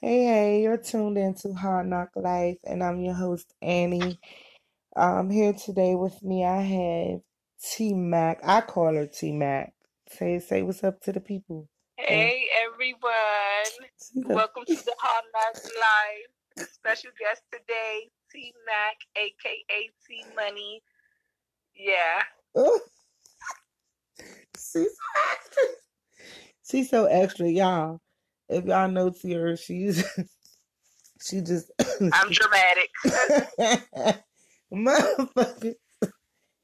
Hey, hey, you're tuned into Hard Knock Life, and I'm your host, Annie. Um, here today with me, I have T Mac. I call her T Mac. Say, say what's up to the people. Hey everyone, welcome to the Hard Knock Life. Special guest today, T Mac, aka T Money. Yeah. She's so extra. She's so extra, y'all. If y'all know Tierra, she's she just I'm dramatic. motherfucker.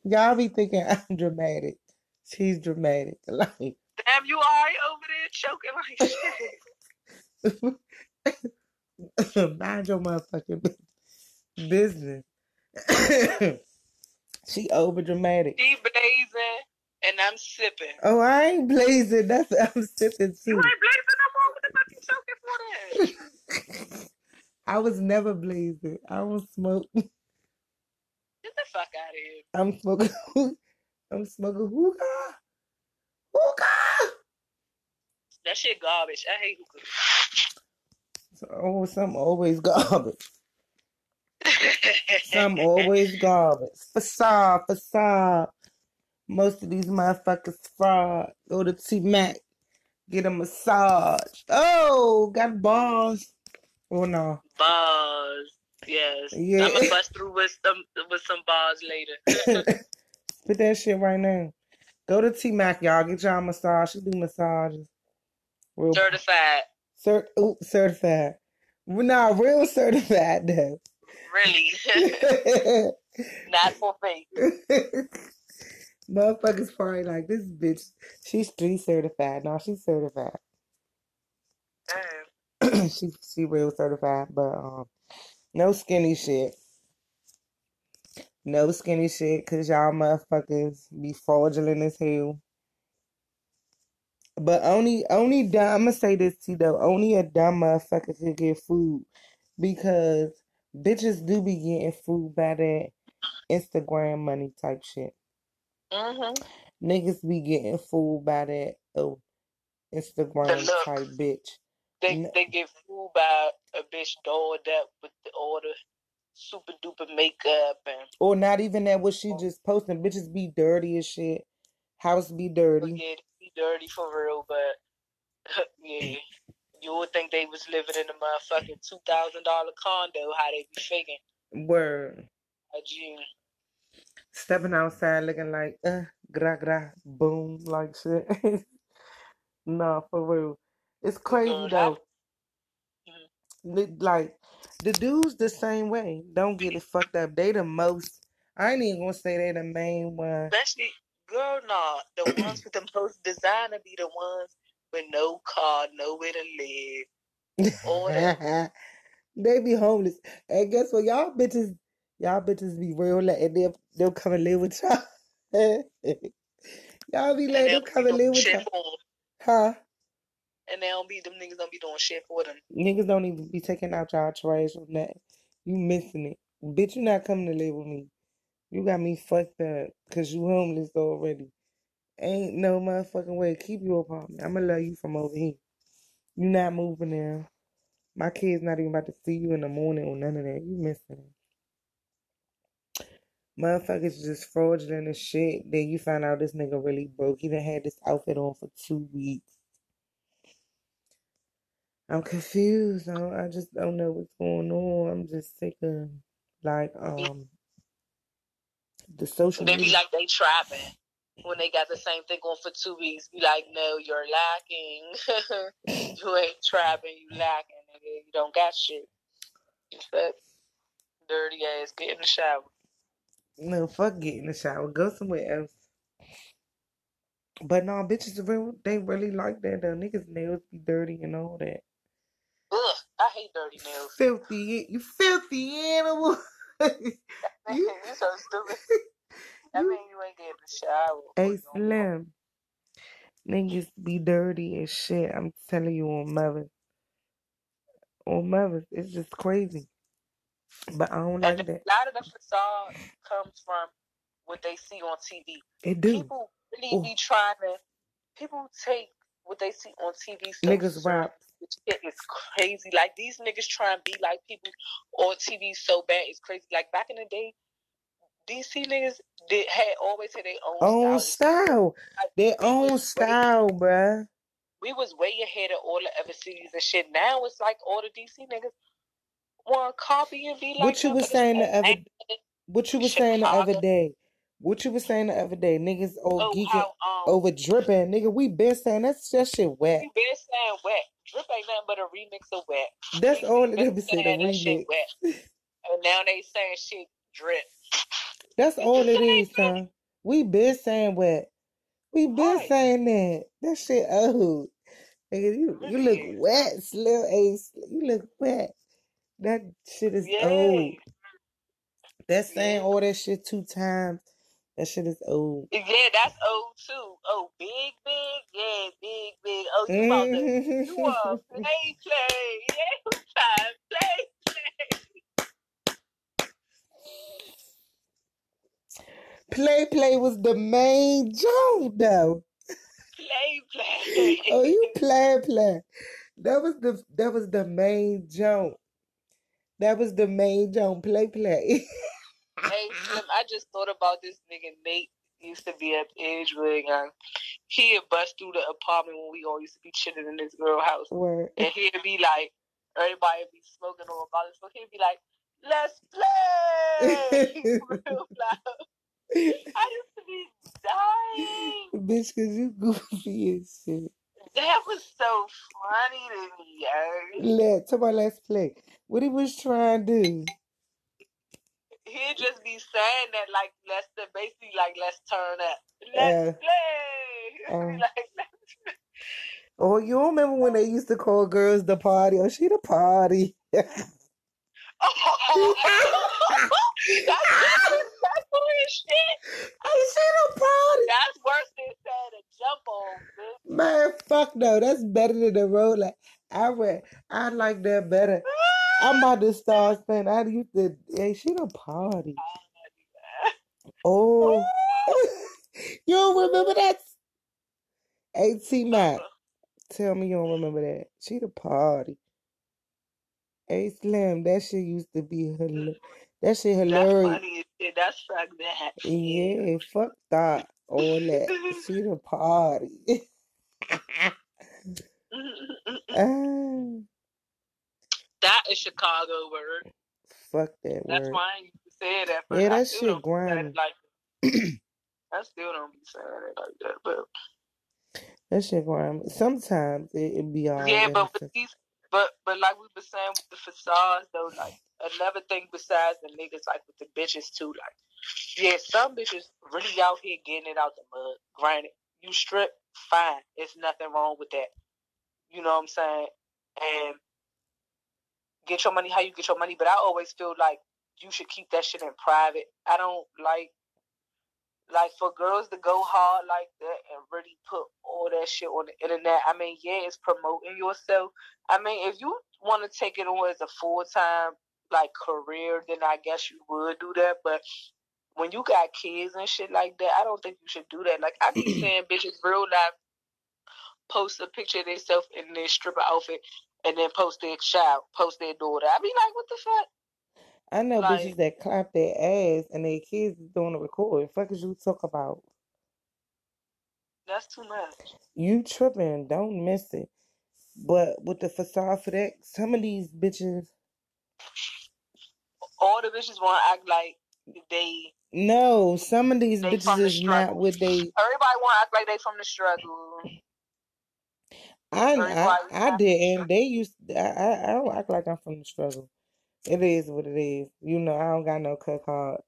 Y'all be thinking I'm dramatic. She's dramatic. Like Damn, you alright over there choking like shit. mind your motherfucking business. she over dramatic. She blazing and I'm sipping. Oh, I ain't blazing. That's I'm sipping You too. ain't blazing no more. What the fuck you choking for then? I was never blazing. I don't smoke. Get the fuck out of here. I'm smoking. I'm smoking hookah. Hookah. That shit garbage. I hate So, oh, some always garbage. hookah. Some always garbage. Facade, facade. Most of these motherfuckers fraud. Go to T Mac. Get a massage. Oh, got balls. Oh no. bars. Yes. Yeah. I'm gonna bust through with some with some bars later. Put that shit right now. Go to T Mac, y'all. Get y'all a massage. She do massages. Real Certified. cert ooh, certified. Nah, real certified though. Really. Not for fake. Motherfuckers probably like this bitch. She's street certified. No, she's certified. She she real certified, but um, no skinny shit. No skinny shit, cause y'all motherfuckers be fraudulent as hell. But only only dumb. I'm gonna say this to though. Only a dumb motherfucker could get food, because bitches do be getting food by that Instagram money type shit. Mm-hmm. Niggas be getting fooled by that oh Instagram look. type bitch. They No. they get fooled by a bitch dolled up with the all the super duper makeup and Or not even that what she just posting. Bitches be dirty as shit. House be dirty. forget be dirty for real, but yeah. You would think they was living in a motherfucking two thousand dollar condo, how they be faking Word. a June. Stepping outside looking like uh gra gra boom like shit. nah, for real. It's crazy Girl, though. Mhm. Li- Like the dudes the same way. Don't get it fucked up. They the most I ain't even gonna say they the main one. Especially girl nah, the ones with the most designer be the ones with no car, nowhere to live. All that. they be homeless. And guess what? Y'all bitches, y'all bitches be real like, and they'll, they'll come and live with y'all. y'all be And letting they them don't come be and doing live with shit y'all. for 'em. Huh? And they don't be them niggas don't be doing shit for them. Niggas don't even be taking out y'all trash or nothing. You missing it. Bitch, you not coming to live with me. You got me fucked up because you homeless already. Ain't no motherfucking way. To keep your apartment. I'ma love you from over here. You not moving there. My kid's not even about to see you in the morning or none of that. You missing it. Motherfuckers just fraudulent as shit. Then you find out this nigga really broke. He done had this outfit on for two weeks. I'm confused. I, I just don't know what's going on. I'm just sick of like um the social They be media. like they trapping when they got the same thing going for two weeks. Be like, no, you're lacking. you ain't trapping, you lacking, nigga. You don't got shit. But dirty ass, get in the shower. No, fuck get in the shower. Go somewhere else. But no, bitches real they really like that though. Niggas nails be dirty and all that. Ugh, I hate dirty nails. Filthy you filthy animal. you so stupid. I mean, you ain't getting the shower. Hey What's going on? Slim. Niggas be dirty as shit. I'm telling you on mother. On mother. It's just crazy. But I don't And like a that. lot of the facade comes from what they see on TV. It do. People really Oh. be trying to. People take what they see on TV so Niggas serious. rap. Shit is crazy. Like these niggas try and be like people on TV so bad. It's crazy. Like back in the day, DC niggas did had always had their own, Own style. style. Like, Their we own way- style, bruh. we was way ahead of all the other cities and shit. Now it's like all the DC niggas to copy and be like. What you was saying the other what you was saying the other day. What you was saying the other day. Niggas all Oh, geeking how um, over dripping. Nigga, we been saying that's that shit wet. we been saying wet. Drip ain't nothing but a remix of wet. That's all it Been ever said, a saying shit remix. wet. And now they saying shit drip. That's It's all it is, son. We been saying wet. We been Right. saying that. That shit old. Nigga, you, you look wet, Slim Ace. You look wet. That shit is old. That saying Yeah. Oh, all that shit two times. That shit is old. Yeah, that's old too. Oh, big, big, yeah, big, big. Oh, you about to, you want mm-hmm. to play, play, yeah, time, play, play. Play Play was the main joke though. Play, play. Oh, you play play. That was the that was the main joke. That was the main joke. Play play. Hey, Slim, I just thought about this nigga Nate used to be at Edgewood. And he'd bust through the apartment when we all used to be chilling in this girl house. Word. And he'd be like, everybody would be smoking on about So he'd be like, let's play. Real loud. I used to be dying. Bitch, cause you goofy as shit. That was so funny to me, yo. Let about let's play. What he was trying to do. He'd just be saying that like let's basically like let's turn up. Let's Yeah. play. Oh. Like, let's Oh, you don't remember when they used to call girls the party? Oh, she the party. Oh, that's that's weird shit. Oh, she the party. That's worse than saying a jump on, bitch. Man, fuck no. That's better than the road. Like I read, I like that better. I'm about to start saying I used to. Hey, she the party. Oh, you don't remember that? At Mac, uh-huh. tell me you don't remember that. She the party. Hey Slim, that shit used to be hilarious. Mm-hmm. That shit That's hilarious. funny as shit. That's fuck that. Yeah, fuck that. All that. She the party. Mm-hmm, mm-hmm. ah, that is Chicago word. fuck that That's word. why I to say that. But Yeah, I that still shit don't be saying grimy. it like I still don't be saying it like that. But That shit grimy. Sometimes it, it be all yeah, but with these, but but like we were saying with the facades though, like another thing besides the niggas, like with the bitches too, like yeah, some bitches really out here getting it out the mud. Granted, you strip, fine, it's nothing wrong with that. You know what I'm saying? And get your money how you get your money, but I always feel like you should keep that shit in private. I don't like like for girls to go hard like that and really put all that shit on the internet. I mean, yeah, it's promoting yourself. I mean, if you want to take it on as a full time like career, then I guess you would do that. But when you got kids and shit like that, I don't think you should do that. Like I be seeing bitches real life post a picture of themselves in their stripper outfit and then post their child, post their daughter. I be like, what the fuck? I know Like- bitches that clap their ass and their kids is doing a record. Fuck is you talk about? That's too much. You tripping? Don't miss it. But with the facade for that, some of these bitches, All the bitches want to act like they. no, some of these They bitches from the is not struggle. what they. Everybody want to act like they from the struggle. I I, I did, and They used. I, I I don't act like I'm from the struggle. It is what it is. You know, I don't got no cut cards.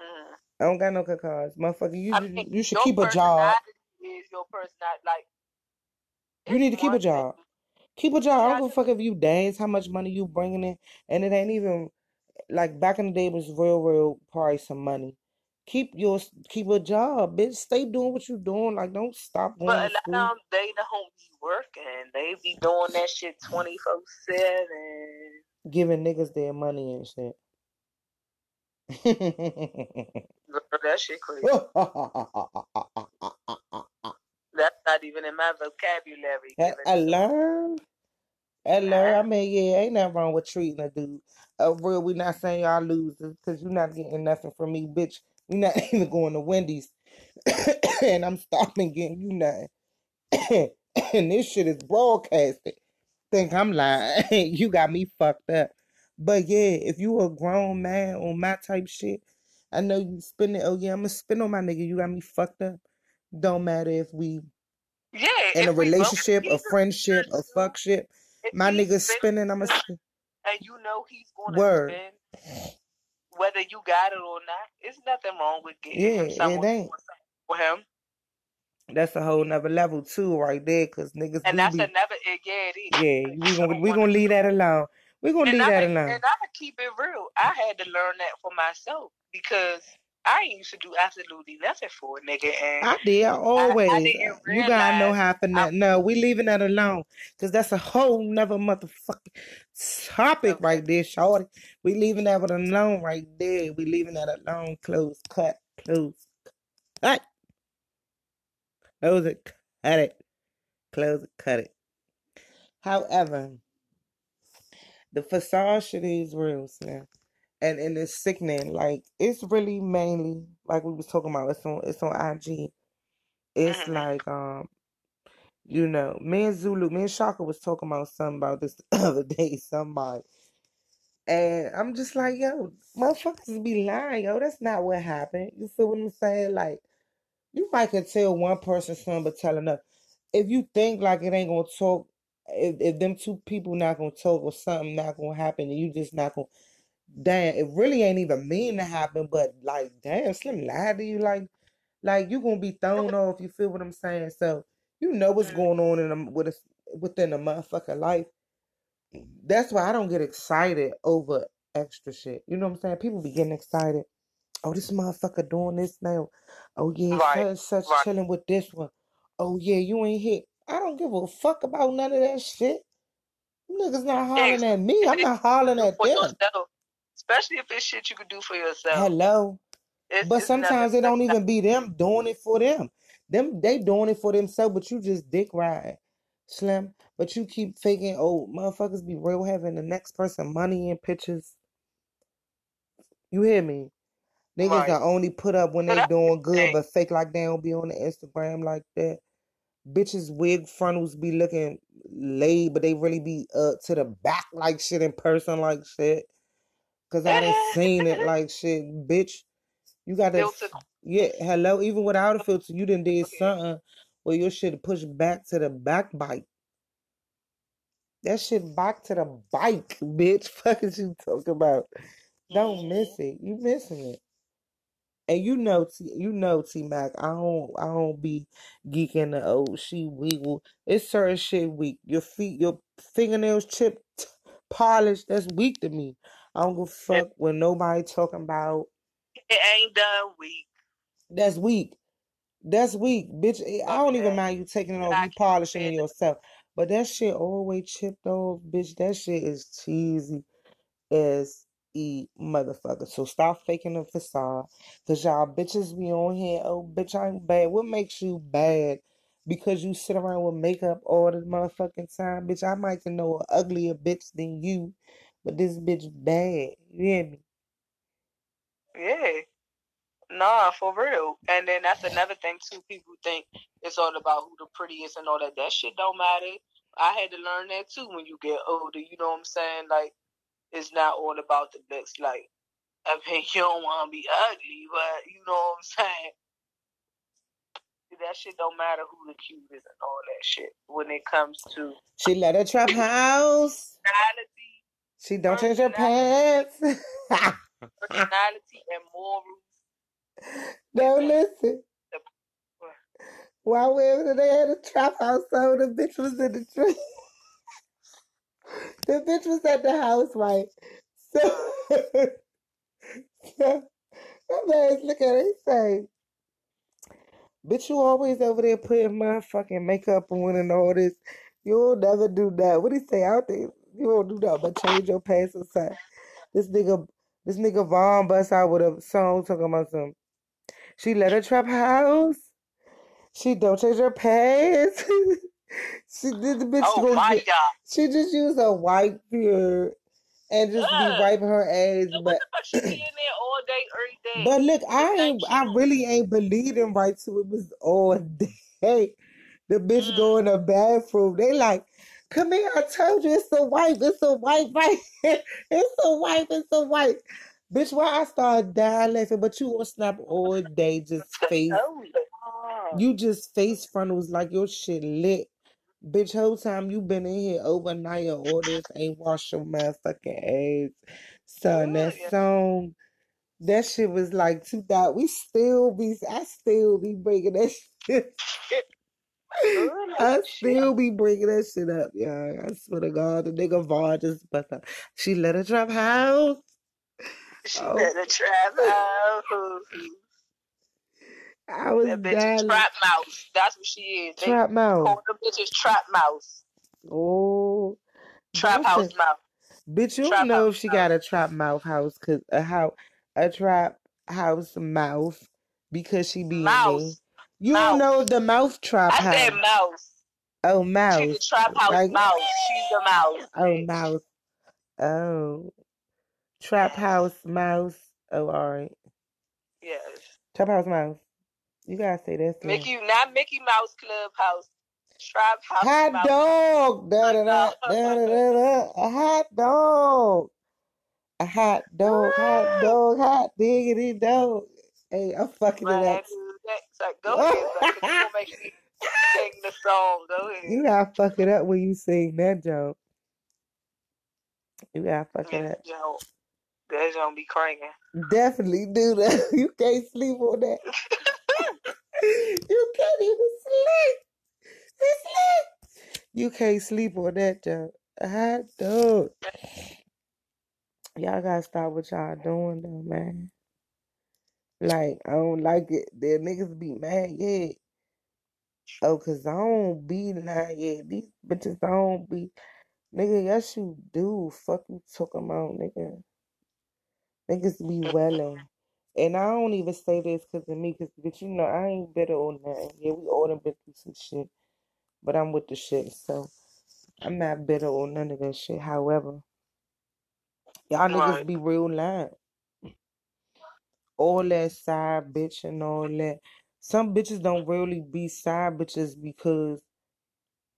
Mm. I don't got no cut cards, motherfucker. You I you- mean, you should your keep a job. personality Is your personality like? You it's need to keep a one thing- job. Keep a job. I don't give a fuck if you dance, how much money you bringing in, and it ain't even like back in the day it was real, real probably some money. Keep your keep a job, bitch. Stay doing what you doing. Like don't stop going But a lot of them, they don't be working. They be doing that shit twenty four seven. Giving niggas their money and shit. That shit crazy. That's not even in my vocabulary. I, I learned. Hello, I mean, yeah, ain't nothing wrong with treating a dude. Uh, real, we not saying y'all losers because you're not getting nothing from me, bitch. We not even going to Wendy's, and I'm stopping getting you nothing. and this shit is broadcasted. Think I'm lying? you got me fucked up. But yeah, if you a grown man on my type shit, I know you spend it. Oh yeah, I'm gonna spend on my nigga. You got me fucked up. Don't matter if we Yeah, in a if we both relationship, a friendship, a fuck shit. My nigga spending spending, I'ma spend. and you know he's gonna Word. spend, whether you got it or not, it's nothing wrong with getting Yeah, him it ain't. for him. That's a whole nother level too, right there. Cause niggas And that's be. another yeah, it is. Yeah, we gonna we gonna leave that alone. We gonna And leave I'm that and alone. I'm gonna keep it real. I had to learn that for myself because I used to do absolutely nothing for a nigga, and I did always. I didn't You gotta know how to I. No, we leaving that alone. Cause that's a whole nother motherfucking topic right there, shorty. We leaving that one alone right there. We leaving that alone. Close, cut, close, cut. Close it, cut it. Close it, cut it. However, the facade shit is real, Slim. And and it's sickening. Like it's really mainly like we was talking about. It's on it's on IG. It's Mhm. like um You know, me and Zulu, me and Shaka was talking about something about this the other day, somebody. And I'm just like, yo, motherfuckers be lying, yo. That's not what happened. You feel what I'm saying? Like, you might can tell one person something, but tell another. If you think like it ain't gonna talk, if, if them two people not gonna talk or something not gonna happen, and you just not gonna, damn, it really ain't even mean to happen, but like, damn, Slim lied to you, like, like you gonna be thrown off. You feel what I'm saying? So you know what's Mhm. going on in a, with us within a motherfucker life. That's why I don't get excited over extra shit. You know what I'm saying? People be getting excited. Oh, this motherfucker doing this now. Oh yeah, such Right, such right. chilling with this one. Oh yeah, you ain't hit. I don't give a fuck about none of that shit. Niggas not hollering at me. I'm not hollering at them. Especially if it's shit you could do for yourself. Hello. It's But it's nothing sometimes it don't even be them doing it for them. Them they doing it for themselves, but you just dick ride, Slim. But you keep faking, oh, motherfuckers be real having the next person money and pictures. You hear me? Niggas right. that only put up when they doing good, but fake like they don't be on the Instagram like that. Bitches wig frontals be looking laid, but they really be up to the back like shit in person like shit. Cause I done seen it like shit, bitch. You got to, Filter yeah, hello. Even without a filter, you done did something where your shit pushed back to the back bite. That shit back to the bike, bitch. Fuck is you talking about? Don't miss mm-hmm. it. You missing it. And you know, T, you know, T Mac. I don't, I don't be geeking the old she wiggle. It's certain shit weak. Your feet, your fingernails chipped, polished. That's weak to me. I don't give a fuck when nobody talking about. it ain't done weak. That's weak. That's weak, bitch. eh, I don't even mind you taking it off, you polishing it yourself. But that shit always chipped off, bitch. That shit is cheesy as e motherfucker. So stop faking the facade. Cause y'all bitches be on here, oh bitch, I'm bad. What makes you bad? Because you sit around with makeup all the motherfucking time, bitch. I might know an uglier bitch than you, but this bitch bad. You hear me? Yeah. Nah, for real. And then that's another thing too. People think it's all about who the prettiest and all that. That shit don't matter. I had to learn that too when you get older. You know what I'm saying? Like it's not all about the looks. Like I mean, you don't want to be ugly, but you know what I'm saying. That shit don't matter who the cutest and all that shit when it comes to She let her trap house. personality, She don't change her pants. personality, and morals. no, Listen, listen. the, While we were they had a trap house, so the bitch was in the tree. The bitch was at the house, right? So, so that man's look at it, say, Bitch, you always over there putting motherfucking makeup on and all this. You'll never do that. What do you say out there? You won't do that but change your pants or something. This nigga, this nigga Vaughn bust out with a song talking about some. She let her trap house. She don't change her pants. She did the bitch Oh my get, god. she just used a white beard and just be wiping her ass. So But she be in there all day, every day? but look, I ain't ain't I really ain't believing right to it was all day. The bitch Mm. go in the bathroom. They like, come here, I told you it's a wife, it's a wife, right? it's a wife, it's a wife. Bitch, why I start dying laughing, but you on snap all day, just face Oh Lord. you just face frontals like your shit lit. Bitch, whole time you been in here overnight and all this ain't wash your motherfucking ass. Son, that song, that shit was like 2000. We still be, I still be breaking that shit. I still be bringing that shit up, y'all. I swear to God, the nigga Vaughn just bust up. She let her trap house. She Oh, better trap out. I was That bitch dying. is trap mouse. That's what she is. They Trap mouth. call them bitches trap mouse. Oh, Trap house mouse. bitch, you don't Trap know house if she mouse. got a trap mouth house, cause a how a trap house mouth because she be in there. Mouse. You don't know the mouth trap house. I said mouse. Oh, She's mouse. trap house Like, mouse. She's the mouse, oh, mouse. Oh, trap house mouse. Oh, all right. Yes. Trap house mouse. You gotta say that soon. Mickey, not Mickey Mouse Clubhouse. Trap house Hot mouse. dog. Da, da, da, da, da, da, da. A hot dog. A hot dog. Hot dog. Hot diggity dog. Hey, I'm fucking it Man, up. Like, go ahead, son, 'cause you gonna make me sing the song. Go you gotta fuck it up when you sing that joke. You gotta fuck it up. That's gonna be crying. Definitely do that. You can't sleep on that. you can't even sleep. You sleep. You can't sleep on that joke. I dog. Y'all gotta stop what y'all doing though, man. Like, I don't like it. The niggas be mad, yeah. Oh, cause I don't be lying, yeah. These bitches don't be. Nigga, yes you do. Fuck you talking about, nigga. Niggas be welling. And I don't even say this cause of me, cause bitch, you know, I ain't bitter or nothing. Yeah, we all done been through some shit. But I'm with the shit, so I'm not bitter or none of that shit. However, y'all niggas Right. be real lying. All that side bitch and all that. Some bitches don't really be side bitches because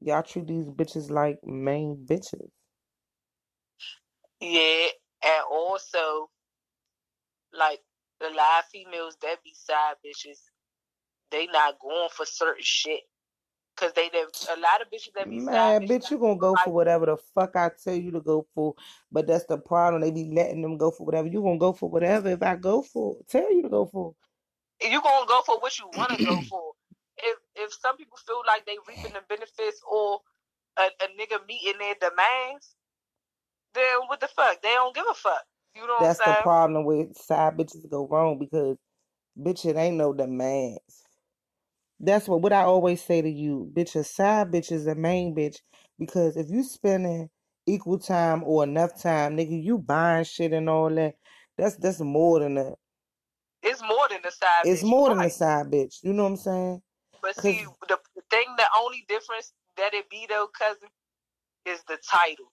y'all treat these bitches like main bitches. Yeah, and also, like, the live females that be side bitches, they not going for certain shit. Cause they, they a lot of bitches that be side Man, bitches, bitch, you gonna go like, for whatever the fuck I tell you to go for. But that's the problem. They be letting them go for whatever. You gonna go for whatever if I go for tell you to go for. you gonna go for what you want to go for. If if some people feel like they reaping the benefits or a, a nigga meeting their demands, then what the fuck? They don't give a fuck. You know That's what the I'm saying? problem with side bitches go wrong because bitch, it ain't no demands. That's what what I always say to you, bitch. A side bitch is a main bitch because if you spending equal time or enough time, nigga, you buying shit and all that. That's that's more than a. It's more than a side It's bitch. More than a right. side bitch. You know what I'm saying? But see, the, the thing, the only difference that it be though, cousin, is the title.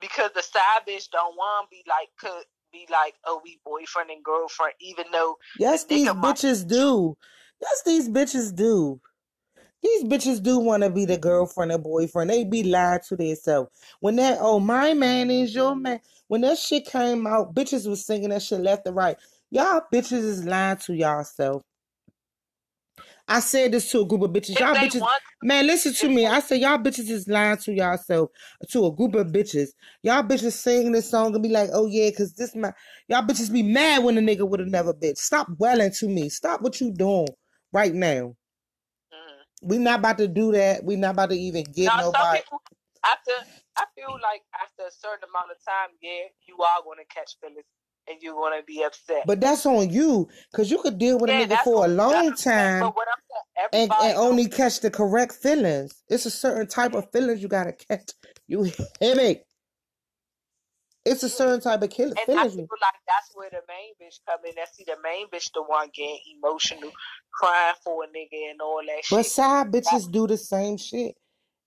Because the side bitch don't want be like, could be like, oh, we boyfriend and girlfriend, even though yes, the these nigga might. bitches do. Yes, these bitches do. These bitches do want to be the girlfriend or boyfriend. They be lying to themselves. When that, oh, my man is your man. When that shit came out, bitches was singing that shit left and right. Y'all bitches is lying to y'allself. I said this to a group of bitches. Y'all bitches, want, man, listen to me. I said y'all bitches is lying to yourself. To a group of bitches. Y'all bitches sing this song and be like, oh yeah, cause this my, y'all bitches be mad when a nigga would have never bitch. Stop welling to me. Stop what you doing right now. mm. We not about to do that. We're not about to even get now nobody. people after, I feel like after a certain amount of time, yeah, you are going to catch feelings and you're going to be upset. But that's on you, cause you could deal with a nigga for a long what I'm saying. time But what I'm saying, and, and only catch the correct feelings. It's a certain type of feelings you gotta catch. You hear me? It's a certain type of killing. And I feel like that's where the main bitch come in. I see the main bitch the one getting emotional, crying for a nigga and all that but shit. side bitches do the same shit.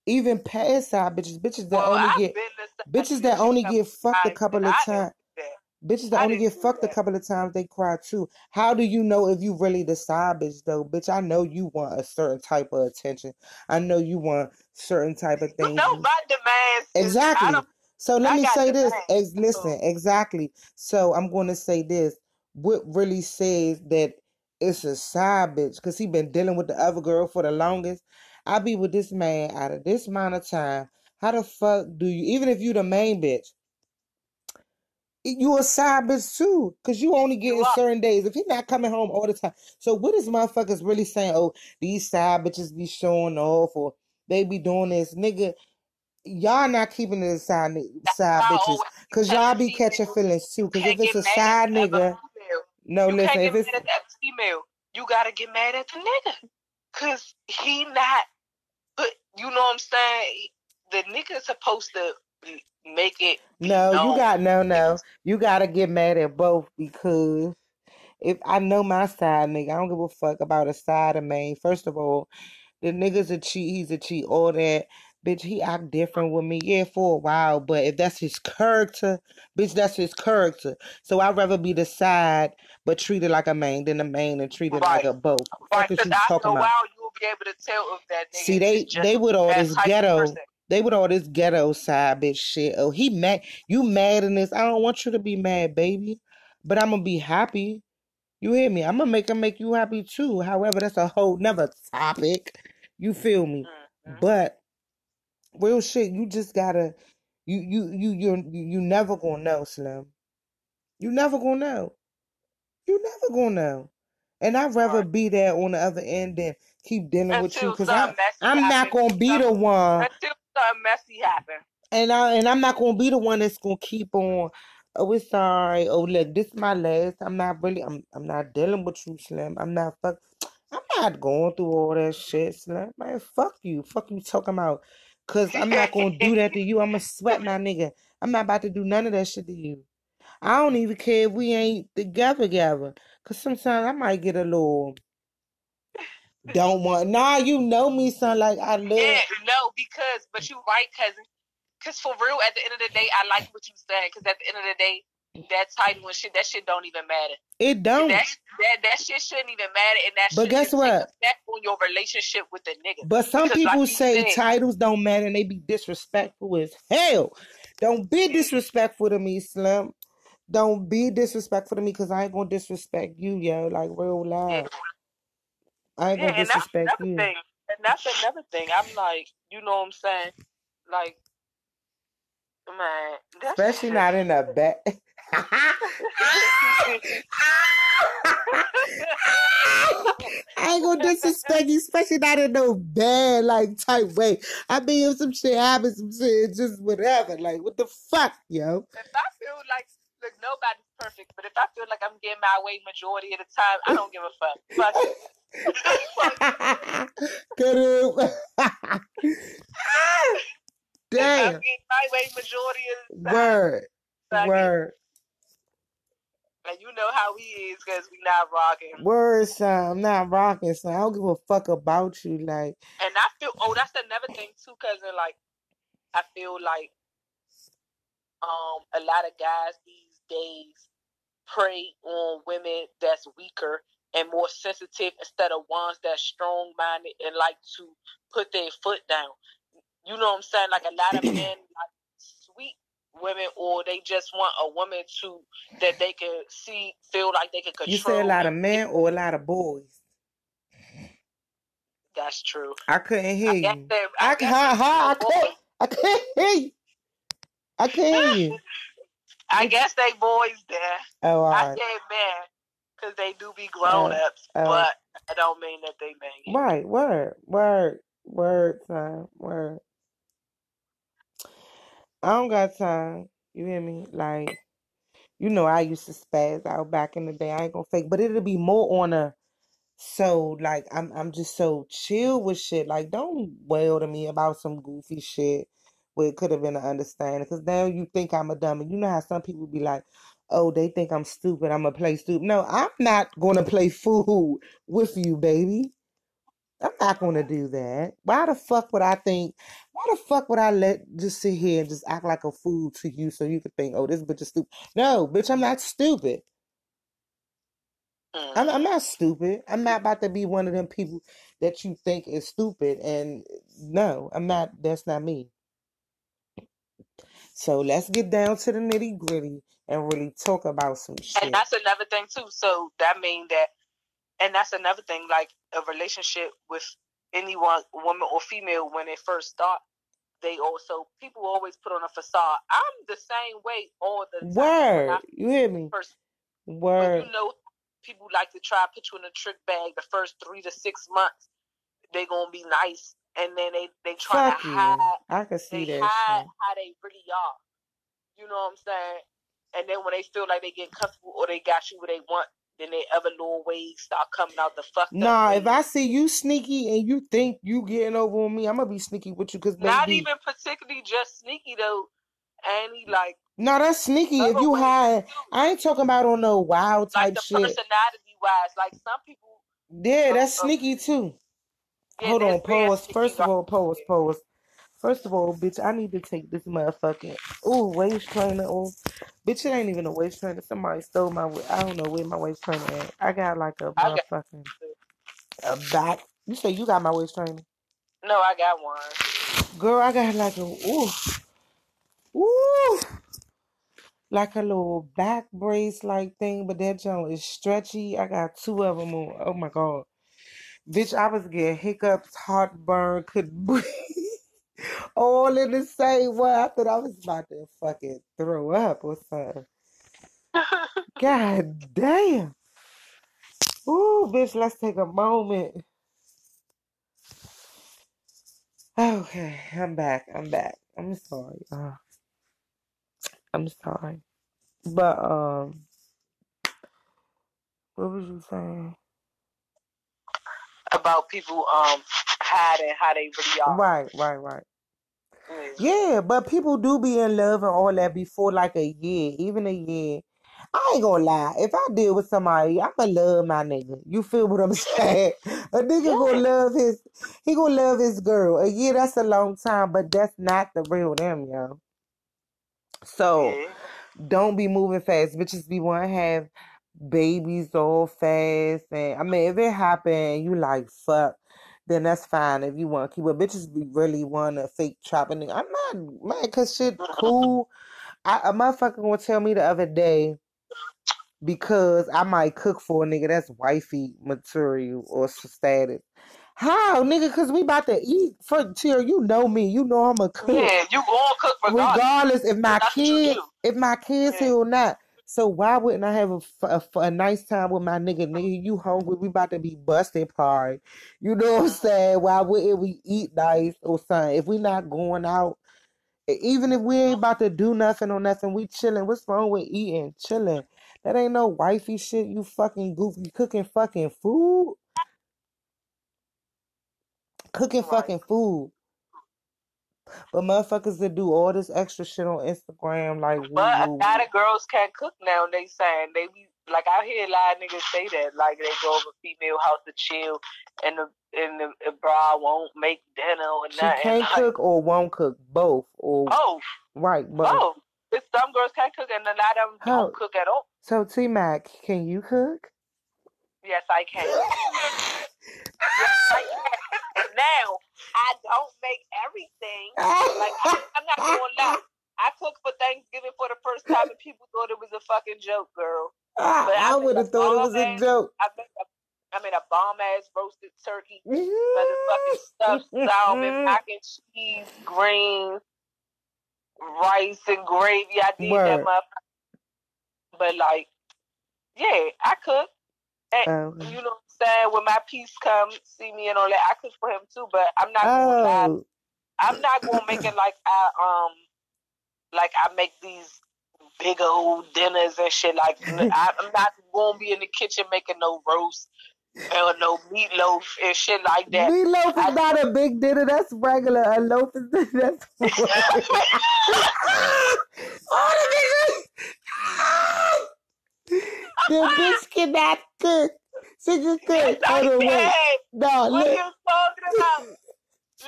Even past side bitches, bitches that Well, only I've get been to side bitches that only get fucked a times, couple and of I didn't times. do that. Bitches that I only didn't get do fucked a that. couple of times, they cry too. How do you know if you really the side bitch though? Bitch, I know you want a certain type of attention. I know you want certain type of You things. know my demands is I Exactly. don't So let I me got say this. demands. Ex- So listen, exactly. So I'm going to say this. What really says that it's a side bitch because he been dealing with the other girl for the longest. I be with this man out of this amount of time. How the fuck do you, even if you the main bitch, you a side bitch too, cause you only get certain days. If he not coming home all the time, so what is motherfuckers really saying? Oh, these side bitches be showing off, or they be doing this, nigga. Y'all not keeping it side side bitches, cause y'all be catching feelings too. Cause if it's a side at the other nigga. No, You listen. can't get mad at that female. You gotta get mad at the nigga. Cause he not but you know what I'm saying? The nigga's supposed to make it no, you known. got no, no. You gotta get mad at both because if I know my side nigga, I don't give a fuck about a side of main. First of all, the nigga's a cheat, he's a cheat, all that. Bitch, he act different with me, yeah, for a while. But if that's his character, bitch, that's his character. So I'd rather be the side, but treated like a main than the main and treated like a both. Right, Fuck is because after a while you'll be able to tell if that nigga See, they they with all this ghetto. They would all this ghetto side bitch shit. Oh, he mad. You mad in this? I don't want you to be mad, baby. But I'm gonna be happy. You hear me? I'm gonna make him make you happy too. However, that's a whole nother topic. You feel me? hmm But real shit, you just gotta. You you you you you never gonna know, Slim. You never gonna know. You never gonna know. And I'd rather Right. be there on the other end than keep dealing with you Until because I something messy I'm not happens. gonna be the one Until something messy happens. and I and I'm not gonna be the one that's gonna keep on. Oh, it's sorry. Oh, look, this is my last. I'm not really. I'm. I'm not dealing with you, Slim. I'm not. Fuck. I'm not going through all that shit, Slim. Man, fuck you. Fuck you talking about. Cause I'm not gonna do that to you. I'm gonna sweat my nigga. I'm not about to do none of that shit to you. I don't even care if we ain't together, together. Cause sometimes I might get a little. Don't want. Nah, you know me, son. Like I live. yeah, no, because but you right, cousin. Cause for real, at the end of the day, I like what you said. Cause at the end of the day, that title and shit, that shit don't even matter. It don't. That that that shit shouldn't even matter, and that But guess what? effect on your relationship with the nigga. But some Because people like say said, titles don't matter and they be disrespectful as hell. Don't be disrespectful to me, Slim. Don't be disrespectful to me because I ain't gonna disrespect you, yo. Like real yeah. I ain't yeah, gonna disrespect you. thing. And that's another thing. I'm like, you know what I'm saying? Like, man, that Especially not in a bad. I ain't gonna disrespect you, especially not in no bad like type way. I mean, if some shit happens, some shit, just whatever. Like, what the fuck, yo? if I feel like look, nobody's perfect, but if I feel like I'm getting my way majority of the time, I don't give a fuck. Fuck it. Fuck it. Get it? If I'm getting my way majority of the time, Word. fuck it. And you know how we is because we not rocking. Word, son. I'm not rocking, son. I don't give a fuck about you. Like, And I feel oh, that's another thing too, cousin. Like I feel like um a lot of guys these days prey on women that's weaker and more sensitive instead of ones that's strong minded and like to put their foot down. You know what I'm saying? Like a lot of men like women or they just want a woman to that they can see feel like they can control. you say a lot of men or a lot of boys? That's true. I couldn't hear I you. they, I, I guess ha, they ha, I can't. I can't hear you. I can't hear you. I guess they boys there. Oh, all I right. say man, because they do be grown ups, oh. but I don't mean that they man. Right, word, word, word, time, word. I don't got time. You hear me? Like, you know, I used to spaz out back in the day. I ain't gonna fake, but it'll be more on a so like I'm I'm just so chill with shit. Like, don't wail to me about some goofy shit where it could have been an understanding. Because now you think I'm a dummy. You know how some people be like, oh, they think I'm stupid. I'm to play stupid. No, I'm not to play fool with you, baby. I'm not going to do that. Why the fuck would I think, why the fuck would I let just sit here and just act like a fool to you so you could think, oh, this bitch is stupid? No, bitch, I'm not stupid. I'm, I'm Mm-hmm. not stupid. I'm not about to be one of them people that you think is stupid. And no, I'm not. That's not me. So let's get down to the nitty gritty and really talk about some And that's another thing too. So that means that, and that's another thing. Like a relationship with anyone, woman or female, when they first start, they also people always put on a facade. I'm the same way all the time. Word. You hear me? first, Word. you know people like to try to put you in a trick bag the first three to six months, they gonna be nice, and then they they trying Fuck to you. hide I can see they that hide shit. how they really are. You know what I'm saying? And then when they feel like they get comfortable or they got you where they want, then they other little ways start coming out the fucked up Nah, if. I see you sneaky and you think you getting over on me, I'm gonna be sneaky with you, cause Not baby. even particularly just sneaky though. Annie, like No, that's sneaky. If you hide. I ain't talking about on no wild Like type the shit. personality wise, like some people Yeah, that's sneaky too. yeah, Hold on, pause. First of all, pause, pause. First of all, bitch, I need to take this motherfucking ooh waist trainer off. Bitch, it ain't even a waist trainer. Somebody stole my. wa- I don't know where my waist trainer at. I got like a I got motherfucking a back. You say you got my waist trainer, no, I got one. girl? I got like a ooh ooh like a little back brace like thing, but that joint is stretchy. I got two of them on. Oh my god, bitch, I was getting hiccups, heartburn, couldn't breathe. All in the same way. I thought I was about to fucking throw up or something. God damn. Ooh, bitch, let's take a moment. Okay, I'm back. I'm back. I'm sorry. Uh, I'm sorry. But, um, what was you saying? About people um hiding how they really are. Right, right, right. Yeah. Yeah, but people do be in love and all that before like a year, even a year. I ain't gonna lie. If I deal with somebody, I'ma love my nigga. You feel what I'm saying? A nigga gonna love his, he gonna love his girl. A year, that's a long time, but that's not the real them, yo. So mm-hmm. don't be moving fast. Bitches be wanna have babies all fast, and I mean, if it happen, you like fuck, then that's fine if you want to keep it. Bitches be really wanna fake trapping. nigga. I'm not mad cause shit cool. I, a motherfucker gonna tell me the other day because I might cook for a nigga that's wifey material or status. How, nigga? Cause we about to eat. For till you know me, you know I'm a cook. Yeah, you gonna cook regardless. Regardless if my kids, if my kids Yeah. here or not. So why wouldn't I have a a nice time with my nigga? Nigga, you hungry? We about to be busting party. You know what I'm saying? Why wouldn't we eat nice or something? If we not going out, even if we ain't about to do nothing or nothing, we chilling. What's wrong with eating, chilling? That ain't no wifey shit. You fucking goofy cooking fucking food, cooking fucking food. But motherfuckers that do all this extra shit on Instagram, like But a woo lot of girls can't cook now. They saying they be like I hear a lot of niggas say that like they go over female house to chill and the and the, the bra won't make dinner or She nothing. can't Like cook or won't cook, both or both, right, both. both. It's some girls can't cook and a lot of them How? don't cook at all. So T Mac, can you cook? Yes, I can. Yes, I can. Now I don't make everything. Like I, I'm not gonna lie. I cooked for Thanksgiving for the first time and people thought it was a fucking joke, girl. But I I would have thought it was a joke. I made a, I made a bomb ass roasted turkey, motherfucking stuffed salmon, mm-hmm. mac and cheese, greens, rice and gravy. I did that Word. motherfucker. But like, yeah, I cook. And you know what saying? When my piece come, see me and all that, I cook for him too. But I'm not gonna. Oh, I'm not gonna make it like I um like I make these big old dinners and shit. Like I'm not gonna be in the kitchen making no roast or no meatloaf and shit like that. Meatloaf is I- not a big dinner. That's regular. A loaf is that's. oh, the nigga. the bitch cannot cook. She can cook. Yes, I Hold on. No, What are look. you talking about?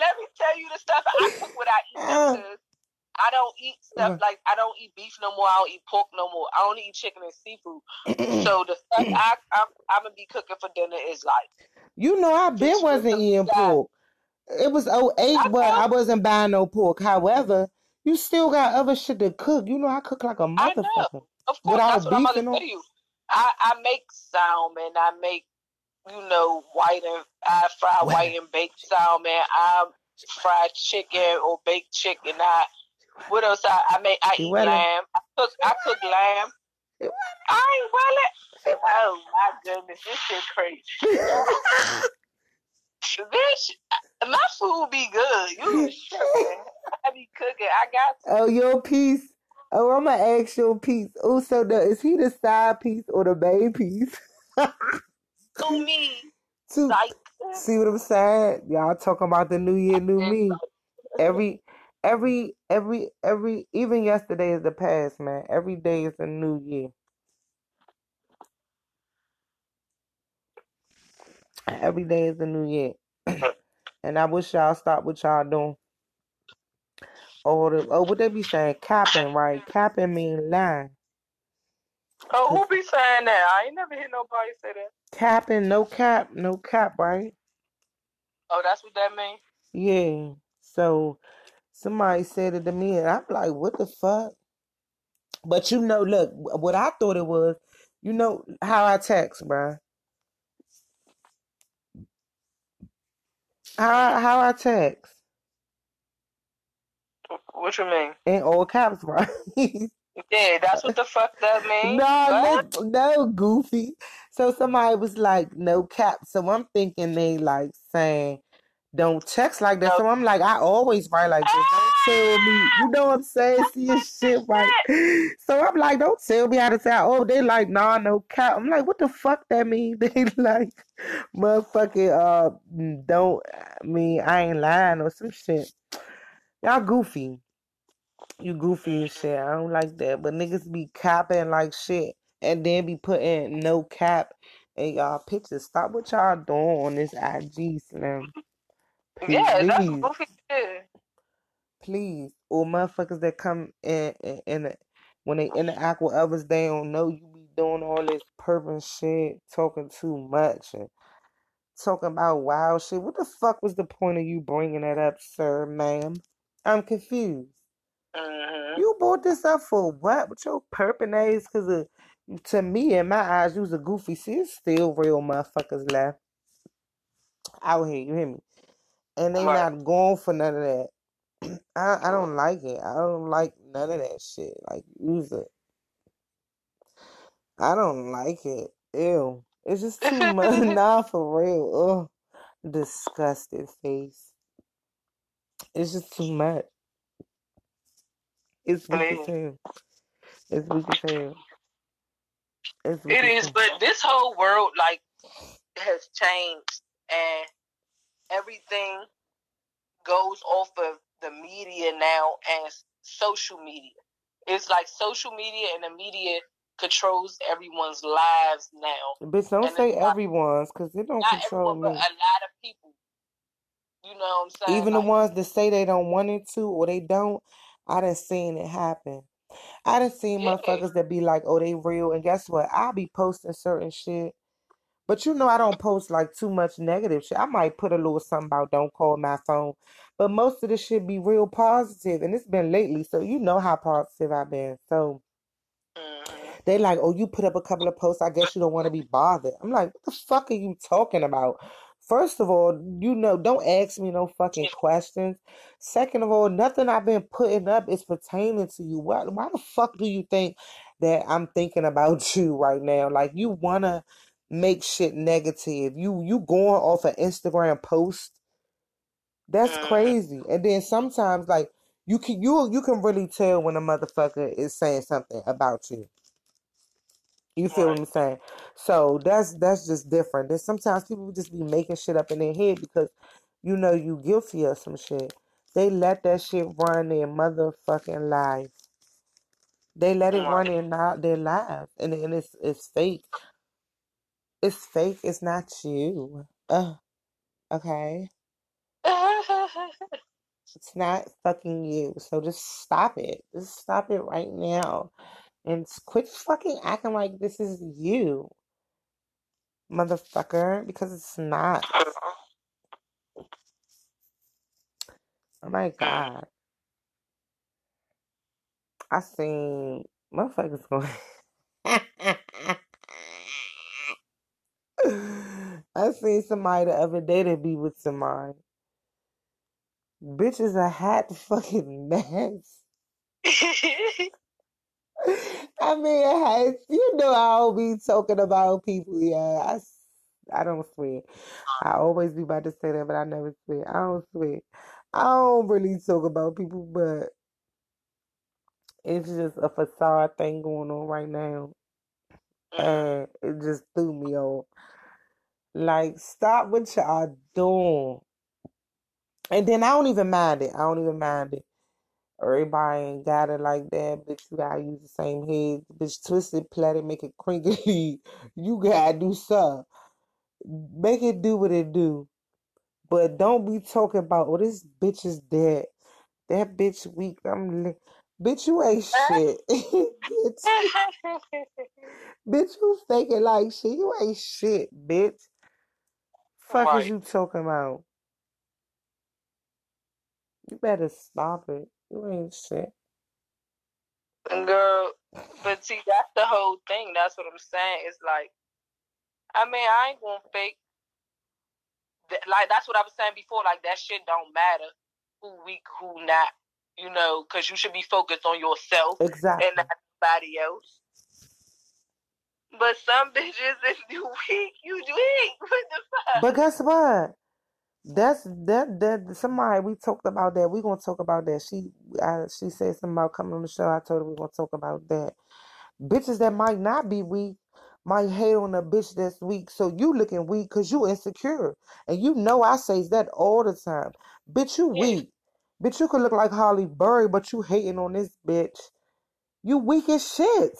Let me tell you the stuff I cook without I eat. Uh. I don't eat stuff Uh. like I don't eat beef no more. I don't eat pork no more. I only eat chicken and seafood. so the stuff I I'm, I'm gonna be cooking for dinner is like You know, I been wasn't eating pork. It was 08, I but I wasn't buying no pork. However, you still got other shit to cook. You know, I cook like a motherfucker. Of course, Without that's what I'm to tell you. I, I make salmon. I make, you know, white and I fry Wow. white and baked salmon. I fry chicken or baked chicken. I what else? I, I make. I eat lamb. I cook. I cook lamb. I ain't well. Oh my goodness, this shit crazy. Bitch, my food be good. You tripping? I be cooking. I got oh, your piece. Oh, I'm ask your piece. Oh, so the, is he the side piece or the main piece? to me. Like, See what I'm saying? Y'all talking about the new year, new me. Every, every, every, every. Even yesterday is the past, man. Every day is a new year. Every day is a new year. and I wish y'all stop what y'all doing. Oh, the, oh, what they be saying? Capping, right? Capping mean lying. Oh, who be saying that? I ain't never hear nobody say that. Capping, no cap, no cap, right? Oh, that's what that means. Yeah. So somebody said it to me, and I'm like, what the fuck? But you know, look, what I thought it was, you know how I text, bruh. How how I text What you mean? in all caps, right? Yeah, that's what the fuck that means. No, no, goofy. So somebody was like, no cap. So I'm thinking they like saying, don't text like that. So I'm like, I always write like this. Don't tell me. You know what I'm saying? See your shit right. So I'm like, don't tell me how to say. Oh, they like, nah, no cap. I'm like, what the fuck that mean? They like, motherfucking, uh, don't I mean I ain't lying or some shit. Y'all goofy. You goofy as shit. I don't like that. But niggas be capping like shit and then be putting no cap in y'all pictures. Stop what y'all doing on this IG slam. Yeah, that's Please, goofy shit. please. Or motherfuckers that come in, in, in when they interact with others, they don't know you be doing all this pervert shit, talking too much, and talking about wild shit. What the fuck was the point of you bringing that up, sir, ma'am? I'm confused. Hmm You bought this up for what? With your perping ass? Because to me, in my eyes, you was a goofy. See, it's still real motherfuckers left out here. You hear me? And they Right. not going for none of that. I I don't like it. I don't like none of that shit. Like use it. I don't like it. Ew. It's just too much. nah, for real. Ugh. Disgusted face. It's just too much. It's weak as Please. hell. It's weak as hell. It's weak It as is, hell. but this whole world like has changed, and everything goes off of the media now and social media. It's like social media and the media controls everyone's lives now. Bitch, don't And say everyone's, because it don't control everyone, but a lot of people. You know what I'm saying? Even the ones that say they don't want it to or they don't, I done seen it happen. I done seen motherfuckers that be like, oh, they real. And guess what? I be posting certain shit. But you know, I don't post like too much negative shit. I might put a little something about don't call my phone. But most of the shit be real positive, And it's been lately. So you know how positive I've been. So hmm they like, oh, you put up a couple of posts. I guess you don't want to be bothered. I'm like, what the fuck are you talking about? First of all, you know, don't ask me no fucking questions. Second of all, nothing I've been putting up is pertaining to you. Why, why the fuck do you think that I'm thinking about you right now? Like you wanna make shit negative. You you going off an Instagram post. That's hmm crazy. And then sometimes like you can you you can really tell when a motherfucker is saying something about you. You feel what Right. I'm saying? So that's that's just different. There's sometimes people just be making shit up in their head because you know you guilty of some shit. They let that shit run their motherfucking life. They let it run Right. their their lives, and and it's it's fake. It's fake. It's not you. Uh, okay. It's not fucking you. So just stop it. Just stop it right now. And quit fucking acting like this is you, motherfucker, because it's not. Oh my god. I seen motherfuckers going. I seen somebody the other day that be with somebody. Bitch is a hot fucking mess. I mean, I, you know, I don't be talking about people. Yeah, I, don't swear. I always be about to say that, but I never swear. I don't swear. I don't really talk about people, but it's just a facade thing going on right now, and it just threw me off. Like, stop what y'all doing. And then I don't even mind it. I don't even mind it. Everybody ain't got it like that, bitch. You gotta use the same head. Bitch, twist it, plait it, make it crinkly. You gotta do something. Make it do what it do. But don't be talking about, oh, this bitch is dead. That bitch weak. I'm li- Bitch, you ain't shit. bitch, bitch, you faking like shit. You ain't shit, bitch. Fuck is right. you talking about? You better stop it. You ain't shit. Girl, but see, that's the whole thing. That's what I'm saying. It's like, I mean, I ain't gonna fake. Like that's what I was saying before. Like that shit don't matter who weak, who not. You know, because you should be focused on yourself Exactly. and not somebody else. But some bitches, if you weak, you weak. What the fuck? But guess what? That's that that somebody we talked about that. We're gonna talk about that. She I, she said something about coming on the show. I told her we gonna talk about that. Bitches that might not be weak might hate on a bitch that's weak. So you looking weak because you insecure. And you know I say that all the time. Bitch, you Yeah. weak. Bitch, you could look like Halle Berry, but you hating on this bitch. You weak as shit.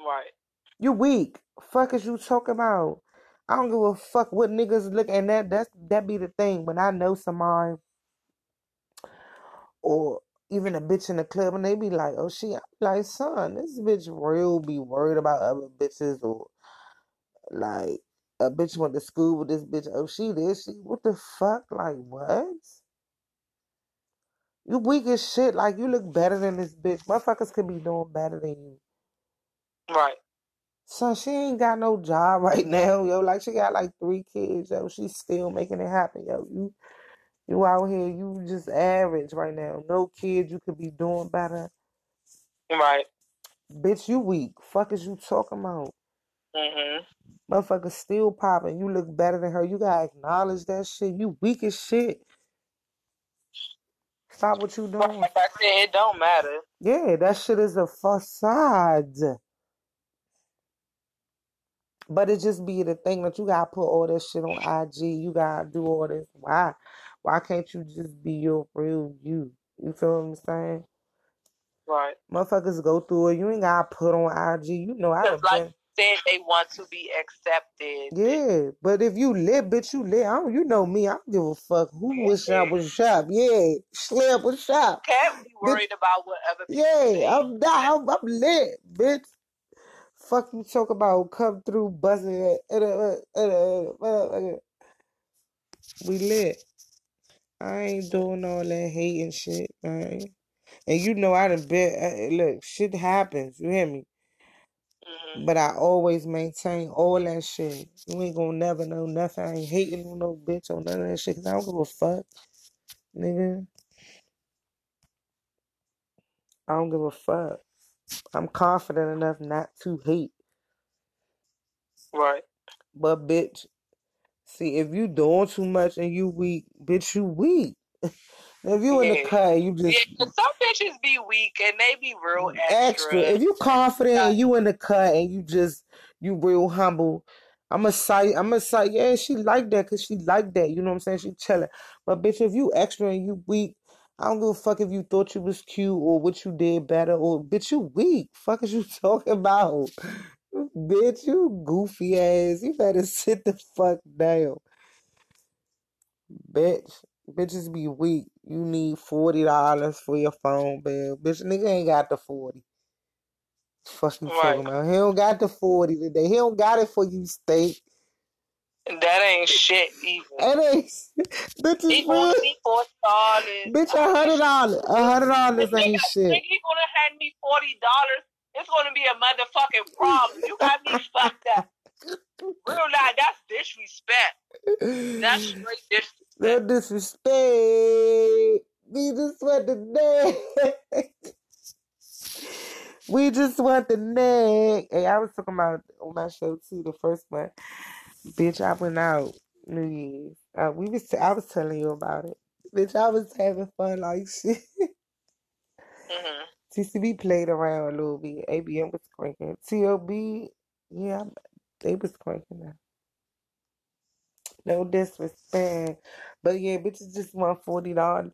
Right. You weak. Fuck is you talking about? I don't give a fuck what niggas look and that that's that be the thing. When I know somebody or even a bitch in the club and they be like, oh she I'm like, son, this bitch real be worried about other bitches or like a bitch went to school with this bitch. Oh she this, she what the fuck? Like what? You weak as shit. Like you look better than this bitch. Motherfuckers could be doing better than you. Right. Son, she ain't got no job right now, yo. Like she got like three kids, yo. She's still making it happen, yo. You you out here, you just average right now. No kids, you could be doing better. Right. Bitch, you weak. Fuck is you talking about? Mhm. Motherfucker still popping. You look better than her. You gotta acknowledge that shit. You weak as shit. Stop what you doing. like I said, it don't matter. Yeah, that shit is a facade. But it just be the thing that you gotta put all that shit on IG. You gotta do all this. Why? Why can't you just be your real you? You feel what I'm saying? Right. Motherfuckers go through it. You ain't gotta put on IG. You know I Because like been. you said, they want to be accepted. Yeah, but if you lit, bitch, you lit. I don't, you know me. I don't give a fuck who was shop was shop. Yeah, slip was shop. Can't be Bitch, worried about what other people yeah, think. I'm not. I'm, I'm lit, bitch. Fuck you talk about come through buzzing. Uh, uh, uh. We lit. I ain't doing all that hating shit, man. And you know I done uh, Look, shit happens. You hear me? Mhm. But I always maintain all that shit. You ain't gonna never know nothing. I ain't hating on no bitch or none of that shit. Cause I don't give a fuck, nigga. I don't give a fuck. I'm confident enough not to hate. Right. But bitch, see if you doing too much and you weak, bitch, you weak. if you in the cut, you just Yeah, some bitches be weak and they be real extra. extra. If you confident Yeah. and you in the cut and you just you real humble. I'm a sight. I'm a sight. Yeah, she like that because she like that. You know what I'm saying? She chilling. But bitch, if you extra and you weak, I don't give a fuck if you thought you was cute or what you did better or bitch, you weak. Fuck is you talking about? bitch, you goofy ass. You better sit the fuck down. Bitch. Bitches be weak. You need forty dollars for your phone bill. Bitch, nigga ain't got the forty. Fuck you Right. talking about? He don't got the forty today. He don't got it for you, steak. That ain't shit either. It ain't. Bitches He gonna for see forty dollars. bitch a hundred dollars. A hundred dollars ain't shit. Think he gonna hand me forty dollars? It's gonna be a motherfucking problem. You got me fucked up. Real life, that's disrespect. That's straight disrespect. No disrespect. We just want the neck. we just want the neck. Hey, I was talking about on my show too, the first one. Bitch, I went out New Year's. Uh, we was I was telling you about it. Bitch, I was having fun like shit. hmm TCB played around a little bit. ABM was cranking. TOB, yeah, they was cranking now. No disrespect. But yeah, bitches just want forty dollars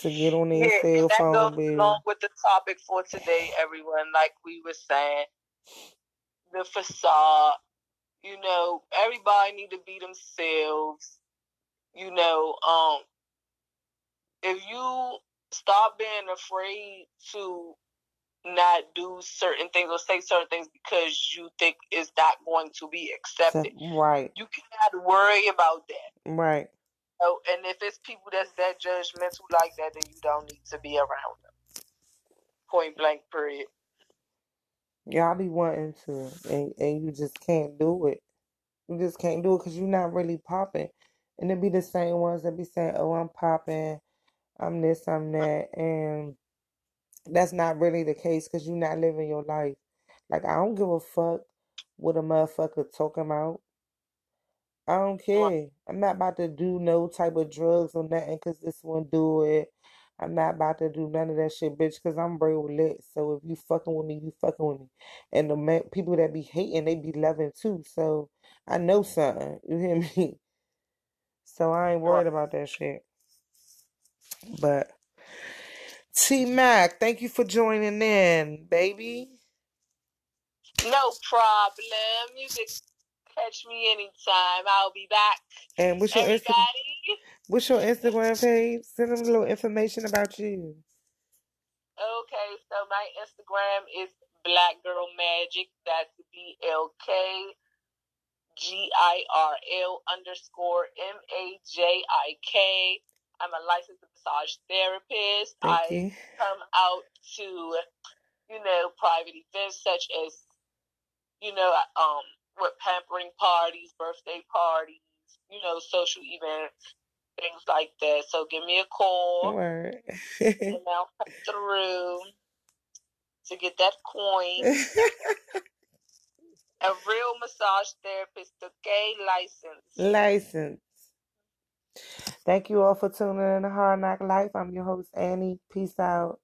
to get on Yeah, their cell and that phone goes bill. along with the topic for today, everyone. Like we were saying, the facade. You know, everybody need to be themselves. You know, um, if you stop being afraid to not do certain things or say certain things because you think it's not going to be accepted, Right, you cannot worry about that. right. Oh, and if it's people that's that judgmental like that, then you don't need to be around them. Point blank, period. Y'all be wanting to, and, and you just can't do it. You just can't do it because you're not really popping. And it be the same ones that be saying, oh, I'm popping, I'm this, I'm that. And that's not really the case because you're not living your life. Like, I don't give a fuck what a motherfucker talking about. I don't care. I'm not about to do no type of drugs or nothing because this one do it. I'm not about to do none of that shit, bitch, because I'm real lit. So if you fucking with me, you fucking with me. And the ma- people that be hating, they be loving too. So I know something. You hear me? So I ain't worried about that shit. But T Mac, thank you for joining in, baby. No problem. You can catch me anytime. I'll be back. And what's your Insta- Everybody. What's your Instagram page? Send them a little information about you. Okay, so my Instagram is Black Girl Magic. That's B L K G I R L underscore M A J I K. I'm a licensed massage therapist. Thank I you. come out to, you know, private events such as, you know, um, what pampering parties, birthday parties, you know, social events, things like that. So give me a call Word. and I'll come through to get that coin. A real massage therapist, okay, license. License. Thank you all for tuning in to Hard Knock Life. I'm your host, Annie. Peace out.